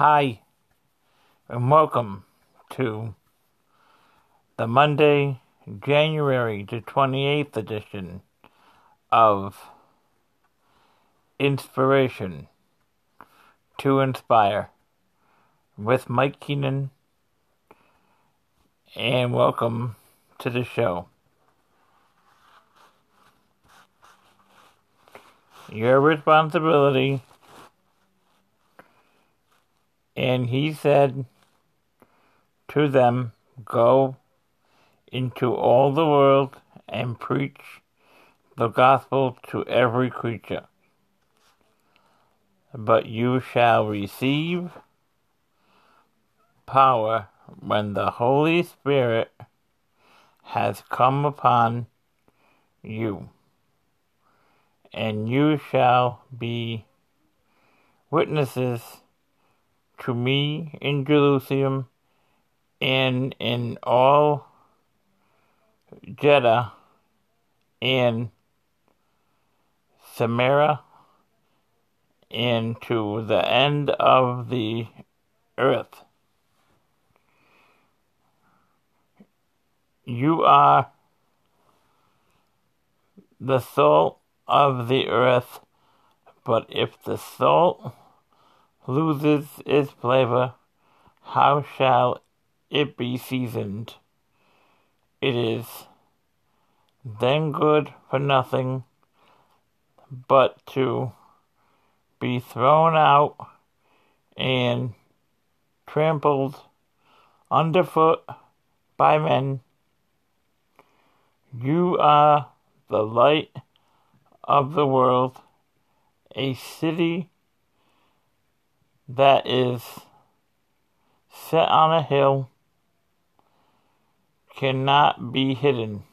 Hi, and welcome to the Monday, January the 28th edition of Inspiration to Inspire with Mike Keenan, and welcome to the show. Your responsibility and he said to them, Go into all the world and preach the gospel to every creature. But you shall receive power when the Holy Spirit has come upon you, and you shall be witnesses to me in Jerusalem and in all Judea and Samaria and to the end of the earth. You are the salt of the earth, but if the salt loses its flavor, how shall it be seasoned? It is then good for nothing but to be thrown out and trampled underfoot by men. You are the light of the world, a city that is set on a hill cannot be hidden,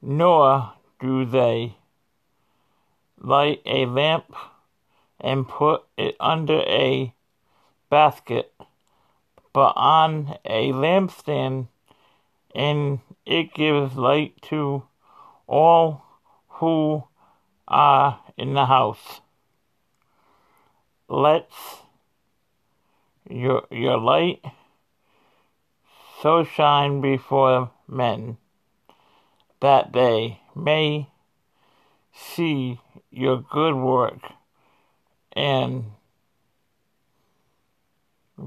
nor do they light a lamp and put it under a basket, but on a lampstand, and it gives light to all who are in the house let your, your light so shine before men that they may see your good work and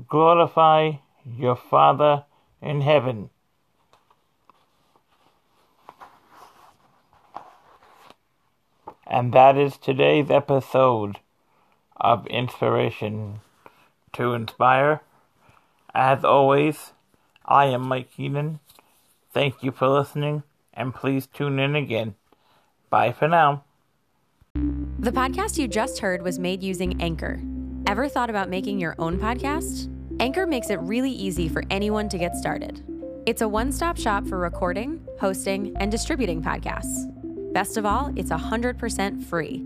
glorify your Father in heaven. And that is today's episode of inspiration to inspire. As always, I am Mike Keenan. Thank you for listening, and please tune in again. Bye for now. The podcast you just heard was made using Anchor. Ever thought about making your own podcast? Anchor makes it really easy for anyone to get started. It's a one stop shop for recording, hosting, and distributing podcasts. Best of all, it's 100% free.